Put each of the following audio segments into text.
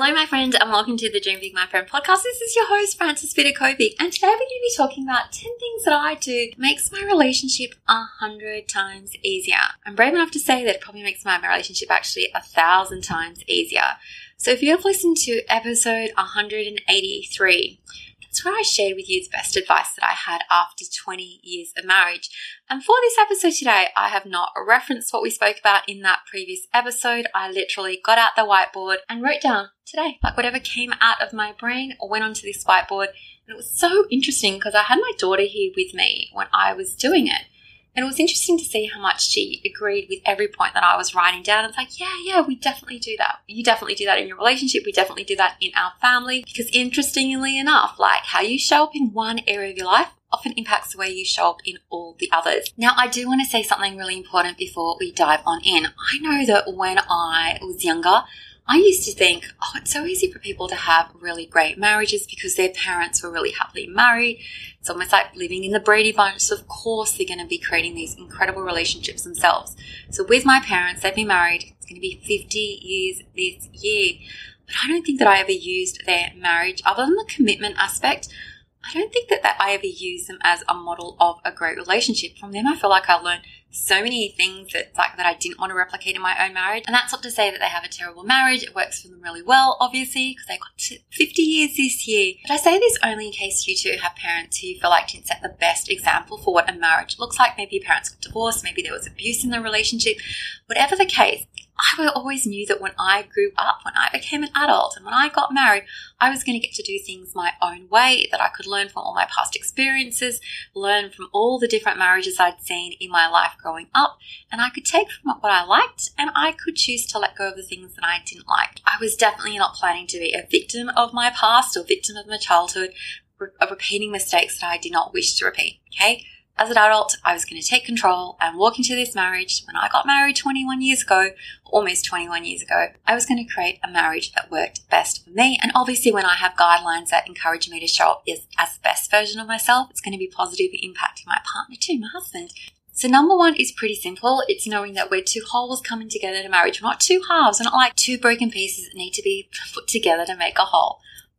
Hello, my friend, and welcome to the Dream Big My Friend podcast. This is your host, Frances Vidakovic, and today we're going to be talking about 10 things that I do makes my relationship a hundred times easier. I'm brave enough to say that it probably makes my relationship actually a thousand times easier. So if you have listened to episode 183, that's where I shared with you the best advice that I had after 20 years of marriage. And for this episode today, I have not referenced what we spoke about in that previous episode. I literally got out the whiteboard and wrote down today, like whatever came out of my brain or went onto this whiteboard. And it was so interesting because I had my daughter here with me when I was doing it. And it was interesting to see how much she agreed with every point that I was writing down. It's like, yeah, yeah, we definitely do that. You definitely do that in your relationship. We definitely do that in our family. Because interestingly enough, like how you show up in one area of your life often impacts the way you show up in all the others. Now, I do want to say something really important before we dive on in. I know that when I was younger, I used to think, oh, it's so easy for people to have really great marriages because their parents were really happily married. It's almost like living in the Brady Bunch. So, of course, they're going to be creating these incredible relationships themselves. So, with my parents, they've been married, it's going to be 50 years this year. But I don't think that I ever used their marriage, other than the commitment aspect, I don't think that, that I ever used them as a model of a great relationship. From them, I feel like I learned so many things that like that I didn't want to replicate in my own marriage. And that's not to say that they have a terrible marriage. It works for them really well, obviously, because they got 50 years this year. But I say this only in case you two have parents who feel like didn't set the best example for what a marriage looks like. Maybe your parents got divorced, maybe there was abuse in the relationship. Whatever the case, I always knew that when I grew up, when I became an adult, and when I got married, I was going to get to do things my own way, that I could learn from all my past experiences, learn from all the different marriages I'd seen in my life growing up, and I could take from what I liked and I could choose to let go of the things that I didn't like. I was definitely not planning to be a victim of my past or victim of my childhood, of repeating mistakes that I did not wish to repeat. Okay as an adult, I was going to take control and walk into this marriage. When I got married 21 years ago, almost 21 years ago, I was going to create a marriage that worked best for me. And obviously, when I have guidelines that encourage me to show up as, as the best version of myself, it's going to be positively impacting my partner too, my husband. So number one is pretty simple. It's knowing that we're two wholes coming together to marriage. We're not two halves. We're not like two broken pieces that need to be put together to make a whole.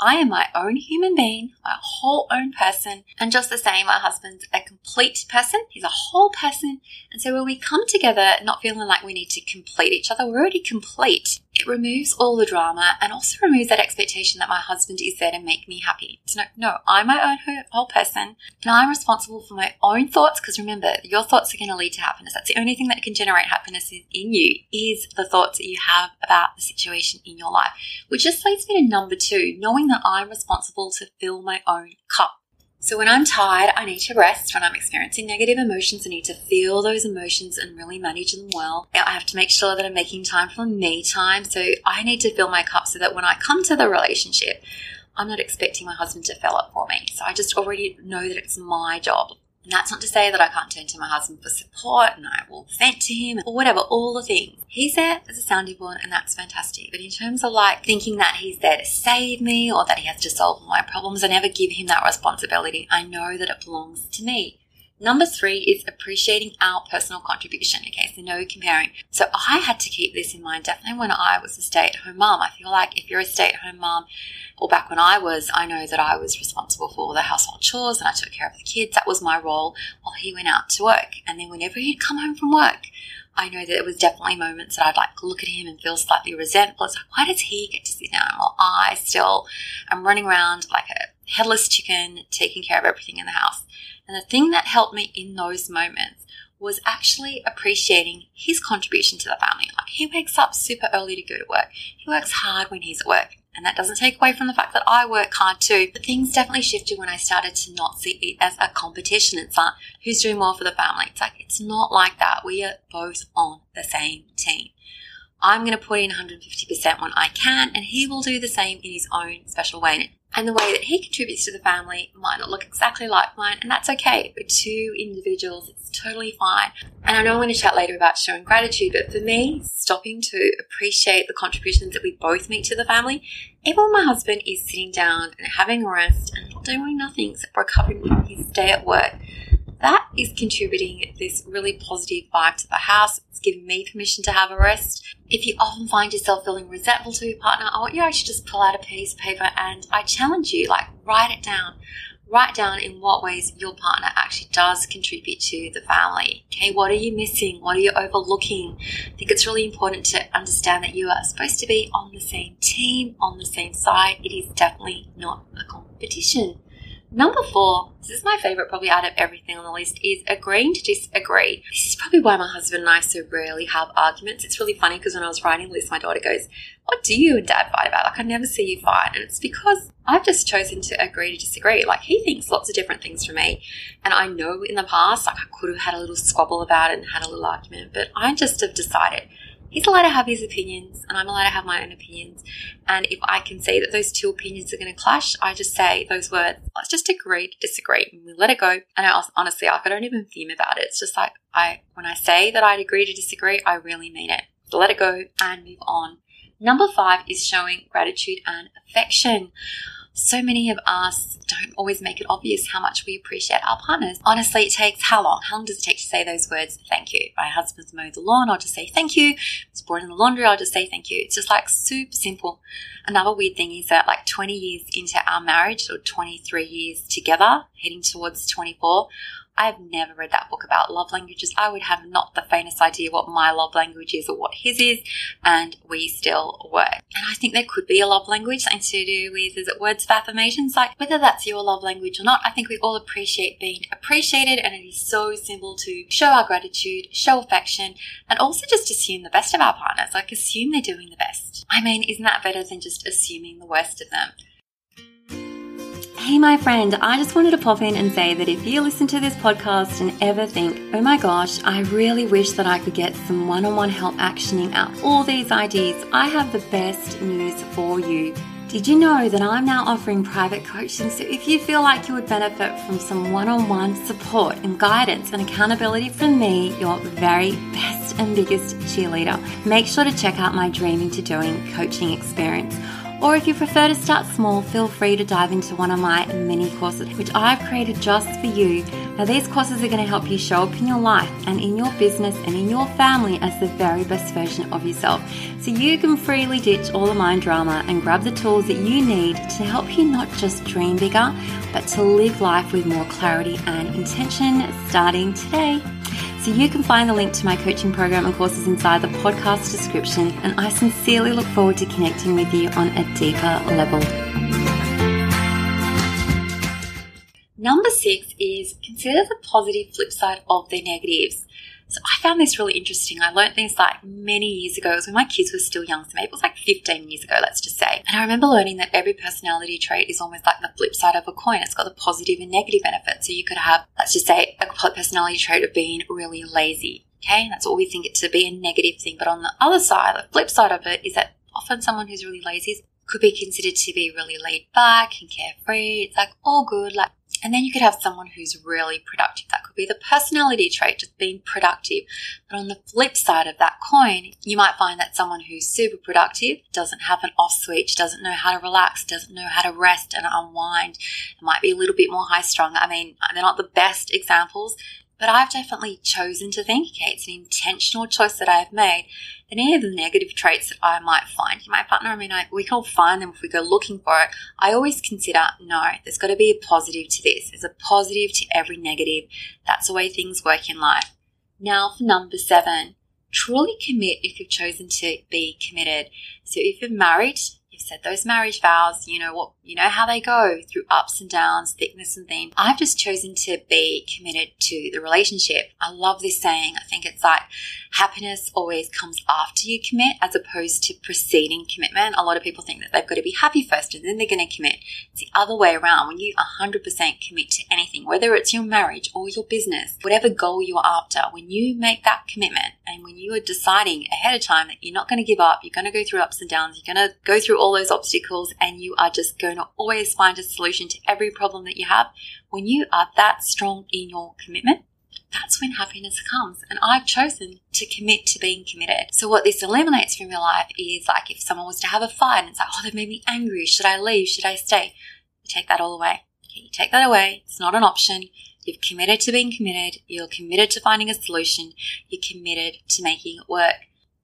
I am my own human being, my whole own person. And just the same, my husband's a complete person. He's a whole person. And so when we come together, not feeling like we need to complete each other, we're already complete. It removes all the drama and also removes that expectation that my husband is there to make me happy. So no, no, I'm my own whole person and I'm responsible for my own thoughts because remember, your thoughts are going to lead to happiness. That's the only thing that can generate happiness in you is the thoughts that you have about the situation in your life. Which just leads me to number two, knowing that I'm responsible to fill my own cup. So when I'm tired, I need to rest. When I'm experiencing negative emotions, I need to feel those emotions and really manage them well. I have to make sure that I'm making time for me time. So I need to fill my cup so that when I come to the relationship, I'm not expecting my husband to fill it for me. So I just already know that it's my job and that's not to say that I can't turn to my husband for support and I will vent to him or whatever, all the things. He's there as a sounding board and that's fantastic. But in terms of like thinking that he's there to save me or that he has to solve my problems, I never give him that responsibility. I know that it belongs to me. Number three is appreciating our personal contribution. Okay, so no comparing. So I had to keep this in mind definitely when I was a stay at home mom. I feel like if you're a stay at home mom, or back when I was, I know that I was responsible for the household chores and I took care of the kids. That was my role while he went out to work. And then whenever he'd come home from work, I know that there was definitely moments that I'd like look at him and feel slightly resentful. It's like, why does he get to sit down while I still am running around like a headless chicken, taking care of everything in the house? And the thing that helped me in those moments was actually appreciating his contribution to the family. Like he wakes up super early to go to work. He works hard when he's at work. And that doesn't take away from the fact that I work hard too. But things definitely shifted when I started to not see it as a competition. It's like, who's doing more for the family? It's like, it's not like that. We are both on the same team. I'm going to put in 150% when I can, and he will do the same in his own special way. And the way that he contributes to the family might not look exactly like mine, and that's okay. We're two individuals, it's totally fine. And I know I'm going to chat later about showing gratitude, but for me, stopping to appreciate the contributions that we both make to the family, even when my husband is sitting down and having a rest and not doing nothing except recovering from his day at work, that is contributing this really positive vibe to the house. It's giving me permission to have a rest. If you often find yourself feeling resentful to your partner, oh, I want you to just pull out a piece of paper and I challenge you, like write it down. Write down in what ways your partner actually does contribute to the family. Okay, what are you missing? What are you overlooking? I think it's really important to understand that you are supposed to be on the same team, on the same side. It is definitely not a competition. Number four, this is my favorite probably out of everything on the list, is agreeing to disagree. This is probably why my husband and I so rarely have arguments. It's really funny because when I was writing the list, my daughter goes, What do you and dad fight about? Like, I never see you fight. And it's because I've just chosen to agree to disagree. Like, he thinks lots of different things from me. And I know in the past, like, I could have had a little squabble about it and had a little argument, but I just have decided he's allowed to have his opinions and I'm allowed to have my own opinions. And if I can see that those two opinions are going to clash, I just say those words, let's just agree to disagree and we let it go. And I honestly, like, I don't even fume about it. It's just like, I, when I say that I'd agree to disagree, I really mean it. So let it go and move on. Number five is showing gratitude and affection so many of us don't always make it obvious how much we appreciate our partners. Honestly, it takes how long? How long does it take to say those words? Thank you. My husband's mowed the lawn, I'll just say thank you. It's brought in the laundry, I'll just say thank you. It's just like super simple. Another weird thing is that like 20 years into our marriage or 23 years together, heading towards 24, I've never read that book about love languages. I would have not the faintest idea what my love language is or what his is, and we still work. And I think there could be a love language, something to do with, is it words of affirmations? Like whether that's your love language or not, I think we all appreciate being appreciated, and it is so simple to show our gratitude, show affection, and also just assume the best of our partners. Like assume they're doing the best. I mean, isn't that better than just assuming the worst of them? Hey, my friend, I just wanted to pop in and say that if you listen to this podcast and ever think, oh my gosh, I really wish that I could get some one on one help actioning out all these ideas, I have the best news for you. Did you know that I'm now offering private coaching? So if you feel like you would benefit from some one on one support and guidance and accountability from me, your very best and biggest cheerleader, make sure to check out my Dreaming to Doing coaching experience. Or if you prefer to start small, feel free to dive into one of my mini courses, which I've created just for you. Now, these courses are going to help you show up in your life and in your business and in your family as the very best version of yourself. So you can freely ditch all the mind drama and grab the tools that you need to help you not just dream bigger, but to live life with more clarity and intention starting today. So you can find the link to my coaching program and courses inside the podcast description. And I sincerely look forward to connecting with you on a deeper level. Number six is consider the positive flip side of the negatives. So I found this really interesting. I learned this like many years ago. It was when my kids were still young, so maybe it was like 15 years ago, let's just say. And I remember learning that every personality trait is almost like the flip side of a coin. It's got the positive and negative benefits. So you could have, let's just say, a personality trait of being really lazy. Okay, that's what we think it to be a negative thing. But on the other side, the flip side of it is that often someone who's really lazy could be considered to be really laid back and carefree. It's like all good, like and then you could have someone who's really productive. That could be the personality trait, just being productive. But on the flip side of that coin, you might find that someone who's super productive doesn't have an off switch, doesn't know how to relax, doesn't know how to rest and unwind. It might be a little bit more high strung. I mean, they're not the best examples, but I've definitely chosen to think, okay, it's an intentional choice that I've made any of the negative traits that I might find in my partner, I mean, I, we can all find them if we go looking for it. I always consider, no, there's got to be a positive to this. There's a positive to every negative. That's the way things work in life. Now for number seven, truly commit if you've chosen to be committed. So if you're married, you've said those marriage vows, you know what, you know how they go through ups and downs, thickness and thin. I've just chosen to be committed to the relationship. I love this saying. I think it's like happiness always comes after you commit as opposed to preceding commitment. A lot of people think that they've got to be happy first and then they're going to commit. It's the other way around. When you 100% commit to anything, whether it's your marriage or your business, whatever goal you're after, when you make that commitment and when you are deciding ahead of time that you're not going to give up, you're going to go through ups and downs, you're going to go through all those obstacles, and you are just going to always find a solution to every problem that you have, when you are that strong in your commitment, that's when happiness comes. And I've chosen to commit to being committed. So what this eliminates from your life is like if someone was to have a fight and it's like, oh, they've made me angry. Should I leave? Should I stay? You take that all away. Okay, you take that away. It's not an option. You've committed to being committed. You're committed to finding a solution. You're committed to making it work.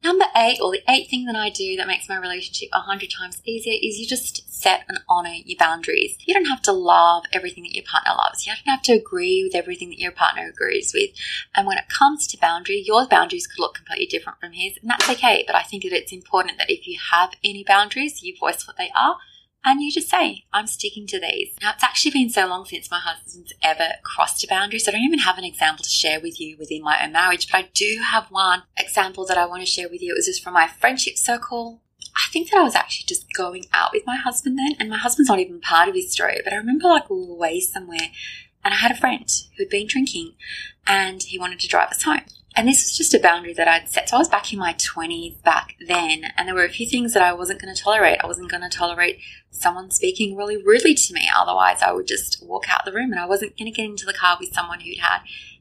Number eight, or the eighth thing that I do that makes my relationship a hundred times easier is you just set and honor your boundaries. You don't have to love everything that your partner loves. You don't have to agree with everything that your partner agrees with. And when it comes to boundary, your boundaries could look completely different from his, and that's okay. But I think that it's important that if you have any boundaries, you voice what they are and you just say, I'm sticking to these. Now, it's actually been so long since my husband's ever crossed a boundary, so I don't even have an example to share with you within my own marriage, but I do have one example that I want to share with you. It was just from my friendship circle. I think that I was actually just going out with my husband then, and my husband's not even part of his story, but I remember like we were away somewhere and I had a friend who'd been drinking and he wanted to drive us home. And this was just a boundary that I'd set. So I was back in my 20s back then, and there were a few things that I wasn't going to tolerate. I wasn't going to tolerate someone speaking really rudely to me. Otherwise, I would just walk out the room and I wasn't going to get into the car with someone who'd had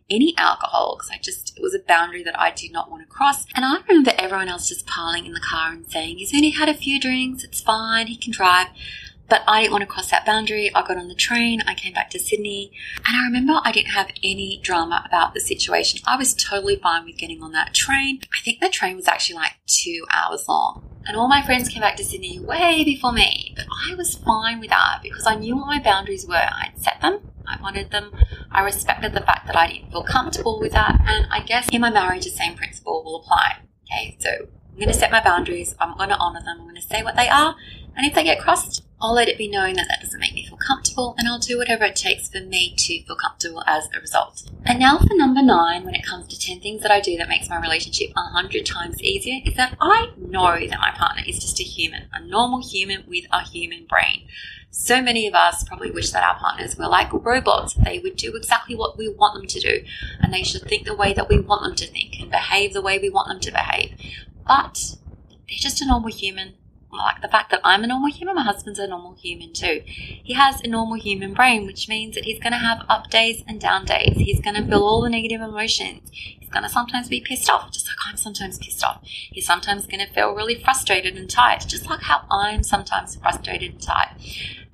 any alcohol because I just, it was a boundary that I did not want to cross. And I remember everyone else just piling in the car and saying, he's only had a few drinks, it's fine, he can drive. But I didn't want to cross that boundary. I got on the train, I came back to Sydney, and I remember I didn't have any drama about the situation. I was totally fine with getting on that train. I think the train was actually like two hours long. And all my friends came back to Sydney way before me. But I was fine with that because I knew what my boundaries were. I'd set them, I wanted them. I respected the fact that I didn't feel comfortable with that. And I guess in my marriage, the same principle will apply. Okay, so I'm going to set my boundaries, I'm going to honor them, I'm going to say what they are. And if they get crossed, I'll let it be known that that doesn't make me feel comfortable and I'll do whatever it takes for me to feel comfortable as a result. And now for number nine, when it comes to 10 things that I do that makes my relationship a hundred times easier, is that I know that my partner is just a human, a normal human with a human brain. So many of us probably wish that our partners were like robots. They would do exactly what we want them to do, and they should think the way that we want them to think and behave the way we want them to behave. But they're just a normal human like the fact that I'm a normal human, my husband's a normal human too. He has a normal human brain, which means that he's going to have up days and down days. He's going to feel all the negative emotions. He's going to sometimes be pissed off, just like I'm sometimes pissed off. He's sometimes going to feel really frustrated and tired, just like how I'm sometimes frustrated and tired.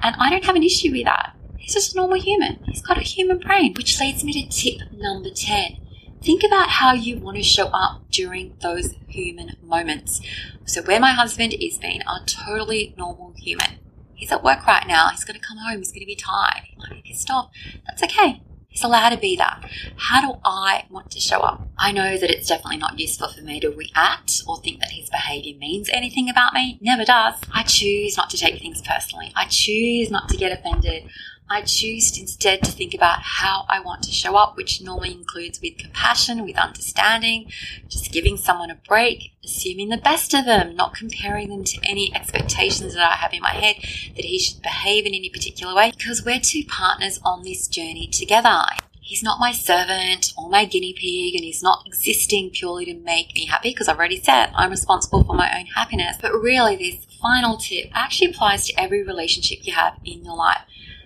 And I don't have an issue with that. He's just a normal human. He's got a human brain, which leads me to tip number 10 think about how you want to show up during those human moments. So, where my husband is being a totally normal human. He's at work right now. He's going to come home. He's going to be tired. He might be pissed off. That's okay. He's allowed to be that. How do I want to show up? I know that it's definitely not useful for me to react or think that his behavior means anything about me. Never does. I choose not to take things personally. I choose not to get offended. I choose instead to think about how I want to show up, which normally includes with compassion, with understanding, just giving someone a break, assuming the best of them, not comparing them to any expectations that I have in my head that he should behave in any particular way, because we're two partners on this journey together. He's not my servant or my guinea pig, and he's not existing purely to make me happy because I've already said I'm responsible for my own happiness. But really, this final tip actually applies to every relationship you have in your life.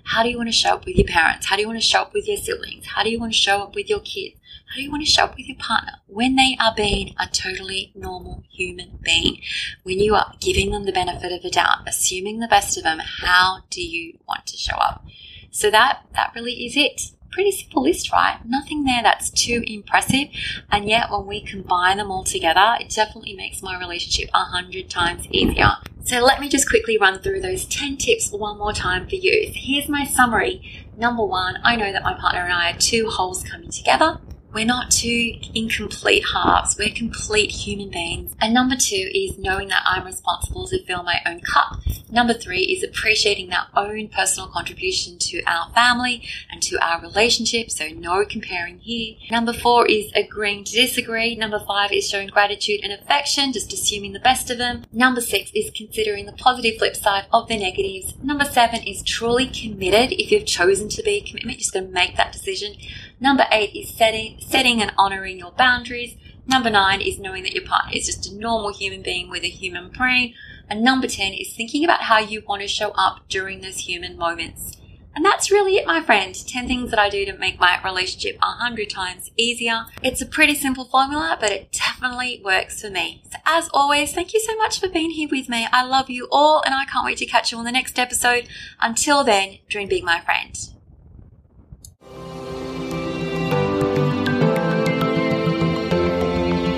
How do you want to show up with your parents? How do you want to show up with your siblings? How do you want to show up with your kids? How do you want to show up with your partner when they are being a totally normal human being? When you are giving them the benefit of a doubt, assuming the best of them, how do you want to show up? So that that really is it pretty simple list, right? Nothing there that's too impressive. And yet, when we combine them all together, it definitely makes my relationship a hundred times easier. So, let me just quickly run through those 10 tips one more time for you. Here's my summary. Number one, I know that my partner and I are two wholes coming together. We're not two incomplete halves. We're complete human beings. And number two is knowing that I'm responsible to fill my own cup. Number three is appreciating their own personal contribution to our family and to our relationship. So no comparing here. Number four is agreeing to disagree. Number five is showing gratitude and affection, just assuming the best of them. Number six is considering the positive flip side of the negatives. Number seven is truly committed. If you've chosen to be a commitment, just going to make that decision. Number eight is setting, setting and honoring your boundaries. Number nine is knowing that your partner is just a normal human being with a human brain. And number 10 is thinking about how you want to show up during those human moments. And that's really it, my friend. 10 things that I do to make my relationship 100 times easier. It's a pretty simple formula, but it definitely works for me. So, as always, thank you so much for being here with me. I love you all, and I can't wait to catch you on the next episode. Until then, dream big, my friend.